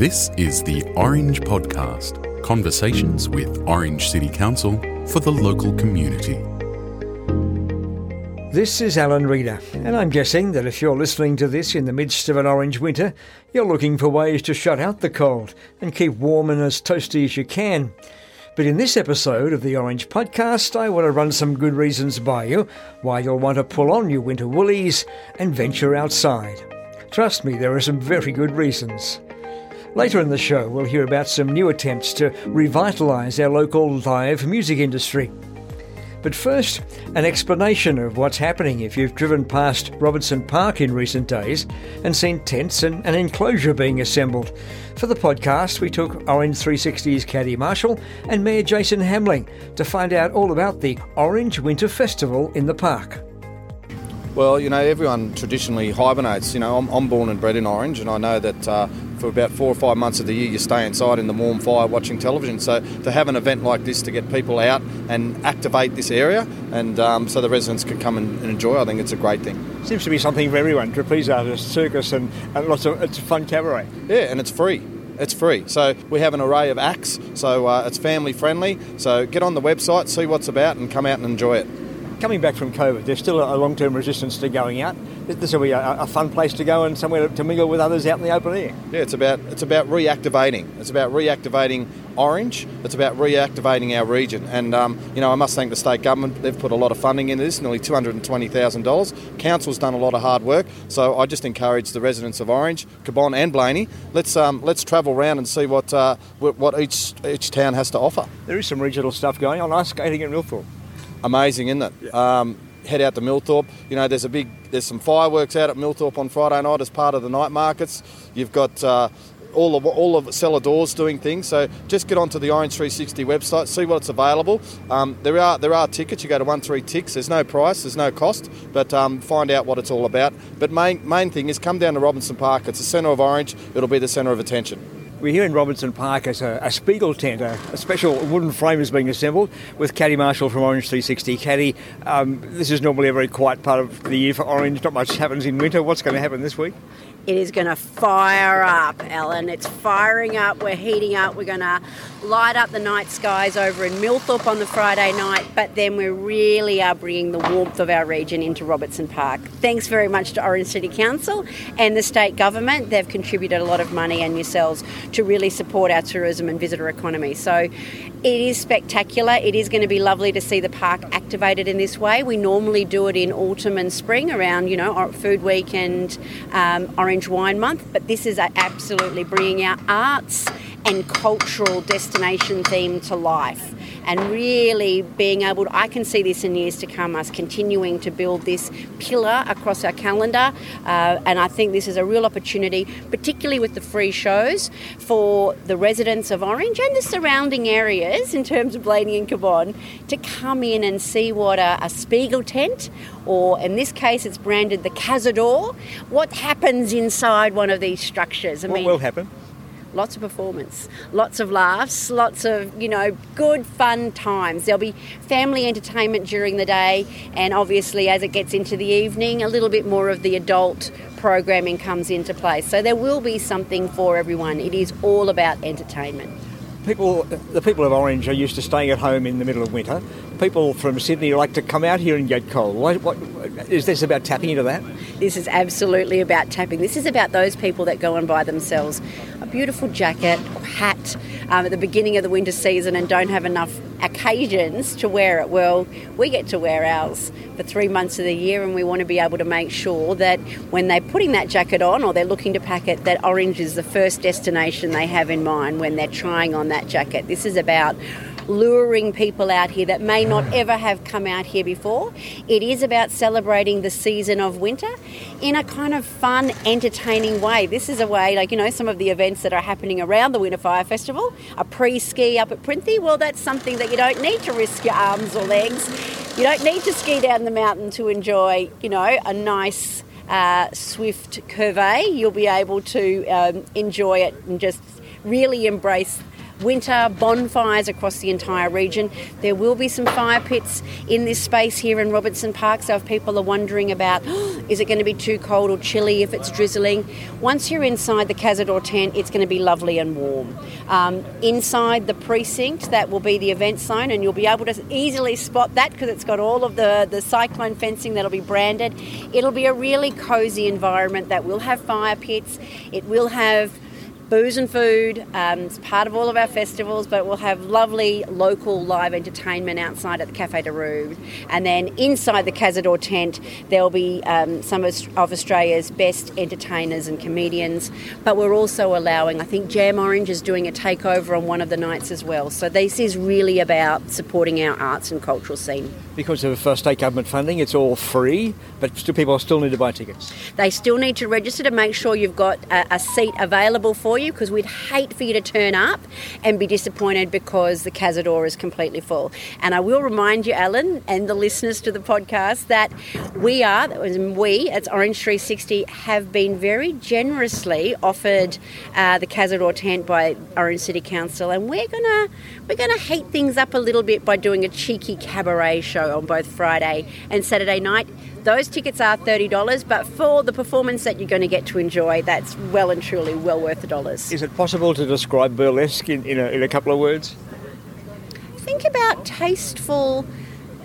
This is the Orange Podcast conversations with Orange City Council for the local community. This is Alan Reader, and I'm guessing that if you're listening to this in the midst of an orange winter, you're looking for ways to shut out the cold and keep warm and as toasty as you can. But in this episode of the Orange Podcast, I want to run some good reasons by you why you'll want to pull on your winter woolies and venture outside. Trust me, there are some very good reasons. Later in the show, we'll hear about some new attempts to revitalise our local live music industry. But first, an explanation of what's happening if you've driven past Robertson Park in recent days and seen tents and an enclosure being assembled. For the podcast, we took Orange 360's Caddie Marshall and Mayor Jason Hamling to find out all about the Orange Winter Festival in the park. Well, you know, everyone traditionally hibernates. You know, I'm, I'm born and bred in Orange, and I know that uh, for about four or five months of the year you stay inside in the warm fire watching television. So to have an event like this to get people out and activate this area, and um, so the residents can come and, and, enjoy, I think it's a great thing. Seems to be something for everyone: trapeze artists, circus, and, and lots of it's a fun cabaret. Yeah, and it's free it's free. So we have an array of acts, so uh, it's family friendly. So get on the website, see what's about, and come out and enjoy it coming back from COVID, there's still a long term resistance to going out. This will be a, a, fun place to go and somewhere to mingle with others out in the open air. Yeah, it's about it's about reactivating. It's about reactivating Orange. It's about reactivating our region. And um, you know, I must thank the state government. They've put a lot of funding into this, nearly two hundred and twenty thousand dollars. Council's done a lot of hard work. So I just encourage the residents of Orange, Cabonne, and Blayney, Let's um, let's travel around and see what uh, what each each town has to offer. There is some regional stuff going on. Ice skating in Millthorpe amazing, isn't it? Yeah. Um, head out to Millthorpe. You know, there's a big, there's some fireworks out at Millthorpe on Friday night as part of the night markets. You've got uh, all of all of cellar doors doing things. So just get onto the Orange 360 website, see what's available. Um, there are there are tickets. You go to one three ticks. There's no price. There's no cost. But um, find out what it's all about. But main main thing is come down to Robertson Park. It's the centre of Orange. It'll be the centre of attention. We're here in Robertson Park as a, a Spiegel tent. A, a, special wooden frame is being assembled with Caddie Marshall from Orange 360. Caddie, um, this is normally a very quiet part of the year for Orange. Not much happens in winter. What's going to happen this week? It is going to fire up, Alan. It's firing up. We're heating up. We're going to light up the night skies over in Millthorpe on the Friday night, but then we really are bringing the warmth of our region into Robertson Park. Thanks very much to Orange City Council and the state government. They've contributed a lot of money and yourselves to really support our tourism and visitor economy. So it is spectacular. It is going to be lovely to see the park activated in this way. We normally do it in autumn and spring around, you know, Food Week and um, Orange Wine Month, but this is absolutely bringing our arts and cultural destination theme to life and really being able to, I can see this in years to come, us continuing to build this pillar across our calendar. Uh, and I think this is a real opportunity, particularly with the free shows, for the residents of Orange and the surrounding areas in terms of Blayney and Cabonne to come in and see what a, a Spiegel tent, or in this case it's branded the Cazador, what happens inside one of these structures. I what mean, will happen? Lots of performance, lots of laughs, lots of, you know, good fun times. There'll be family entertainment during the day, and obviously, as it gets into the evening, a little bit more of the adult programming comes into place. So there will be something for everyone. It is all about entertainment. People, the people of Orange are used to staying at home in the middle of winter. People from Sydney like to come out here and get cold. What, what, is this about tapping into that? This is absolutely about tapping. This is about those people that go and buy themselves a beautiful jacket hat um, at the beginning of the winter season and don't have enough occasions to wear it. Well, we get to wear ours for three months of the year, and we want to be able to make sure that when they're putting that jacket on or they're looking to pack it, that Orange is the first destination they have in mind when they're trying on that jacket. This is about luring people out here that may not ever have come out here before. It is about celebrating the season of winter in a kind of fun, entertaining way. This is a way, like, you know, some of the events that are happening around the Winter Fire Festival, après ski up at Printhie. Well, that's something that you don't need to risk your arms or legs. You don't need to ski down the mountain to enjoy, you know, a nice. Uh, swift curve, you'll be able to um, enjoy it and just really embrace winter bonfires across the entire region. There will be some fire pits in this space here in Robertson Park, so if people are wondering about is it going to be too cold or chilly if it's drizzling, once you're inside the Cazador tent, it's going to be lovely and warm. Um, inside the precinct, that will be the event zone, and you'll be able to easily spot that because it's got all of the, the cyclone fencing that'll be branded. It'll be a really cosy environment that will have fire pits. It will have booze and food. Um, it's part of all of our festivals, but we'll have lovely local live entertainment outside at the Cafe de Rue. And then inside the Cazador tent, there'll be um, some of Australia's best entertainers and comedians. But we're also allowing, I think Jam Orange is doing a takeover on one of the nights as well. So this is really about supporting our arts and cultural scene. Because of state government funding, it's all free, but still people still need to buy tickets. They still need to register to make sure you've got a, a seat available for you because we'd hate for you to turn up and be disappointed because the Cazador is completely full. And I will remind you, Alan, and the listeners to the podcast, that we are, we, it's Orange 360, have been very generously offered uh, the Cazador tent by Orange City Council, and we're gonna we're gonna heat things up a little bit by doing a cheeky cabaret show on both Friday and Saturday night. Those tickets are $30, but for the performance that you're going to get to enjoy, that's well and truly well worth the dollars. Is it possible to describe burlesque in, in, a, in a couple of words? Think about tasteful.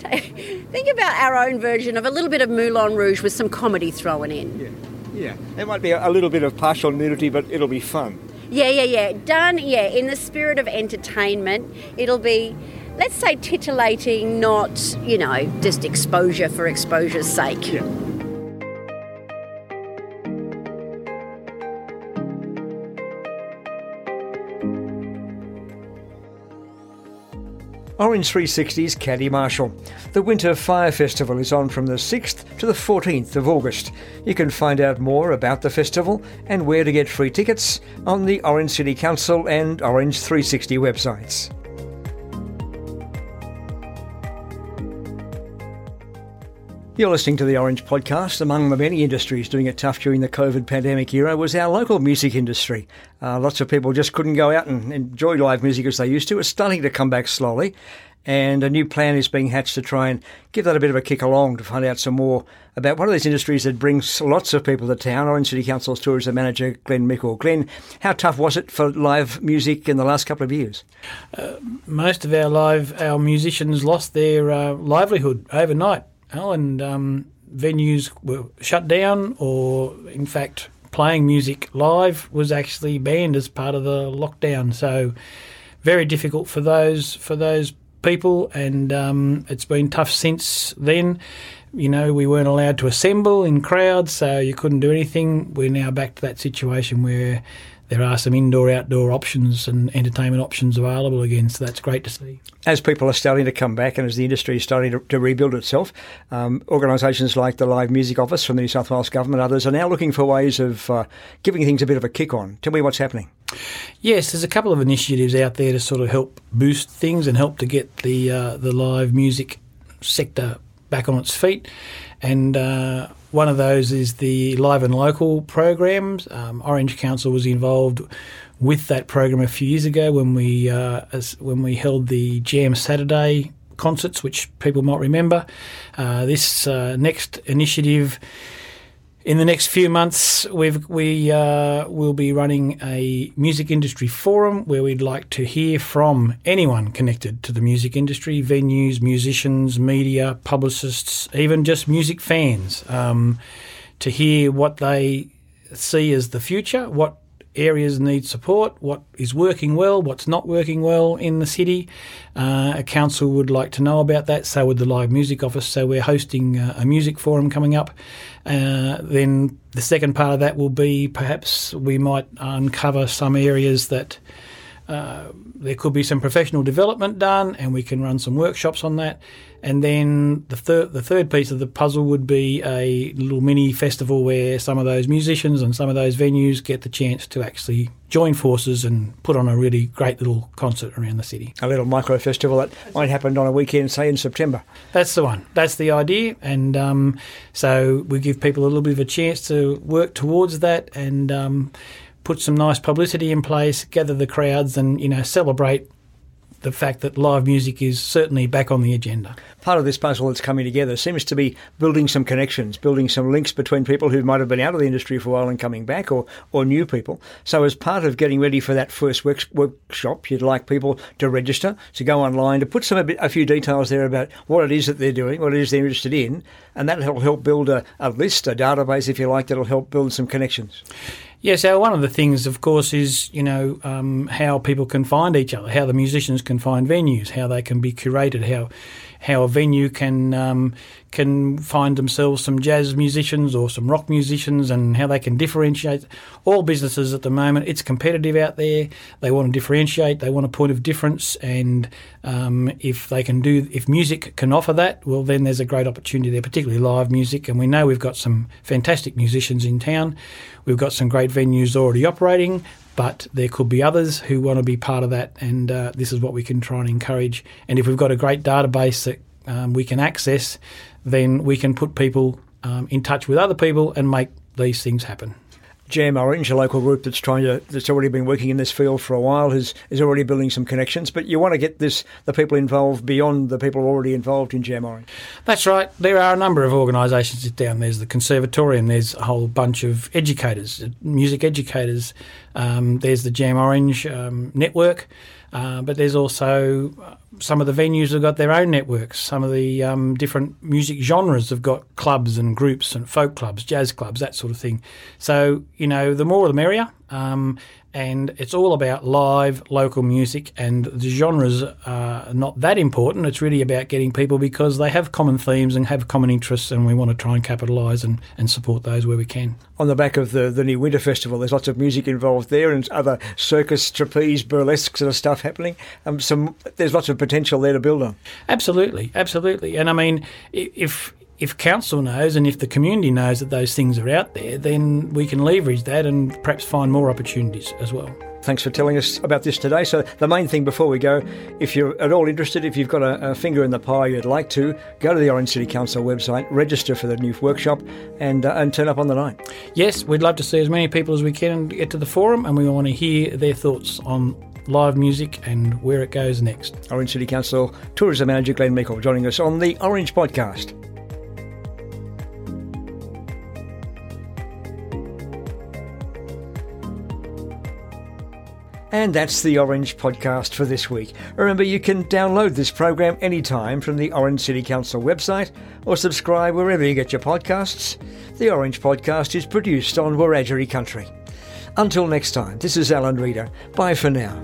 Think about our own version of a little bit of Moulin Rouge with some comedy thrown in. Yeah, yeah. There might be a, a little bit of partial nudity, but it'll be fun. Yeah, yeah, yeah. Done, yeah, in the spirit of entertainment. It'll be let's say titillating, not, you know, just exposure for exposure's sake. Yeah. Orange 360's Caddie Marshall. The Winter Fire Festival is on from the 6th to the 14th of August. You can find out more about the festival and where to get free tickets on the Orange City Council and Orange 360 websites. You're listening to the Orange Podcast. Among the many industries doing it tough during the COVID pandemic era was our local music industry. Uh, lots of people just couldn't go out and enjoy live music as they used to. It's starting to come back slowly, and a new plan is being hatched to try and give that a bit of a kick along to find out some more about one of these industries that brings lots of people to town. Orange City Council's tourism manager, Glenn Meikle. Glenn, how tough was it for live music in the last couple of years? Uh, most of our live, our musicians lost their uh, livelihood overnight and um, venues were shut down, or in fact, playing music live was actually banned as part of the lockdown. So, very difficult for those for those people, and um, it's been tough since then. You know, we weren't allowed to assemble in crowds, so you couldn't do anything. We're now back to that situation where there are some indoor outdoor options and entertainment options available again, so that's great to see. As people are starting to come back and as the industry is starting to, to rebuild itself, um, organisations like the Live Music Office from the New South Wales Government, others are now looking for ways of uh, giving things a bit of a kick on. Tell me what's happening. Yes, there's a couple of initiatives out there to sort of help boost things and help to get the uh, the live music sector back on its feet. And uh, one of those is the Live and Local programs. Um, Orange Council was involved with that program a few years ago when we uh, when we held the Jam Saturday concerts, which people might remember. Uh, this uh, next initiative in the next few months, we've, we uh, will be running a music industry forum where we'd like to hear from anyone connected to the music industry venues, musicians, media, publicists, even just music fans um, to hear what they see as the future, what areas need support, what is working well, what's not working well in the city. Uh, a council would like to know about that, so would the Live Music Office. So we're hosting a, a music forum coming up. Uh, then the second part of that will be perhaps we might uncover some areas that uh, there could be some professional development done, and we can run some workshops on that. And then the third the third piece of the puzzle would be a little mini festival where some of those musicians and some of those venues get the chance to actually join forces and put on a really great little concert around the city. A little micro festival that might happen on a weekend, say in September. That's the one. That's the idea, and um, so we give people a little bit of a chance to work towards that and. Um, put some nice publicity in place, gather the crowds, and you know celebrate the fact that live music is certainly back on the agenda. Part of this puzzle that's coming together seems to be building some connections, building some links between people who might have been out of the industry for a while and coming back, or, or new people. So, as part of getting ready for that first work, workshop, you'd like people to register, to go online, to put some a, bit, a, few details there about what it is that they're doing, what it is they're interested in, and that'll help build a, a list, a database, if you like, that'll help build some connections. Yes, so one of the things, of course, is you know um, how people can find each other, how the musicians can find venues, how they can be curated, how how a venue can um, can find themselves some jazz musicians or some rock musicians and how they can differentiate. All businesses at the moment, it's competitive out there. They want to differentiate. They want a point of difference, and um, if they can do, if music can offer that, well, then there's a great opportunity there, particularly live music. And we know we've got some fantastic musicians in town. We've got some great venues already operating but there could be others who want to be part of that, and uh, this is what we can try and encourage. And if we've got a great database that um, we can access, then we can put people um, in touch with other people and make these things happen. Jam Orange, a local group that's trying to that's already been working in this field for a while, is is already building some connections. But you want to get this the people involved beyond the people already involved in Jam Orange. That's right. There are a number of organisations down. There's the Conservatorium. There's a whole bunch of educators, music educators. Um, there's the Jam Orange um, network. Uh, but there's also uh, some of the venues have got their own networks. Some of the um, different music genres have got clubs and groups and folk clubs, jazz clubs, that sort of thing. So, you know, the more the merrier. Um, and it's all about live local music and the genres are not that important. It's really about getting people because they have common themes and have common interests and we want to try and capitalise and, and support those where we can. On the back of the, the new winter festival there's lots of music involved there and other circus trapeze burlesque sort of stuff happening. Um, some there's lots of potential there to build on. Absolutely absolutely. And i mean if if council knows and if the community knows that those things are out there, then we can leverage that and perhaps find more opportunities as well. Thanks for telling us about this today. So, the main thing before we go, if you're at all interested, if you've got a, a, finger in the pie you'd like to, go to the Orange City Council website, register for the new workshop, and, uh, and turn up on the night. Yes, we'd love to see as many people as we can get to the forum, and we want to hear their thoughts on live music and where it goes next. Orange City Council Tourism Manager Glenn Meikle joining us on the Orange Podcast. And that's the Orange podcast for this week. Remember, you can download this program anytime from the Orange City Council website or subscribe wherever you get your podcasts. The Orange podcast is produced on Wiradjuri country. Until next time, this is Alan Reader. Bye for now.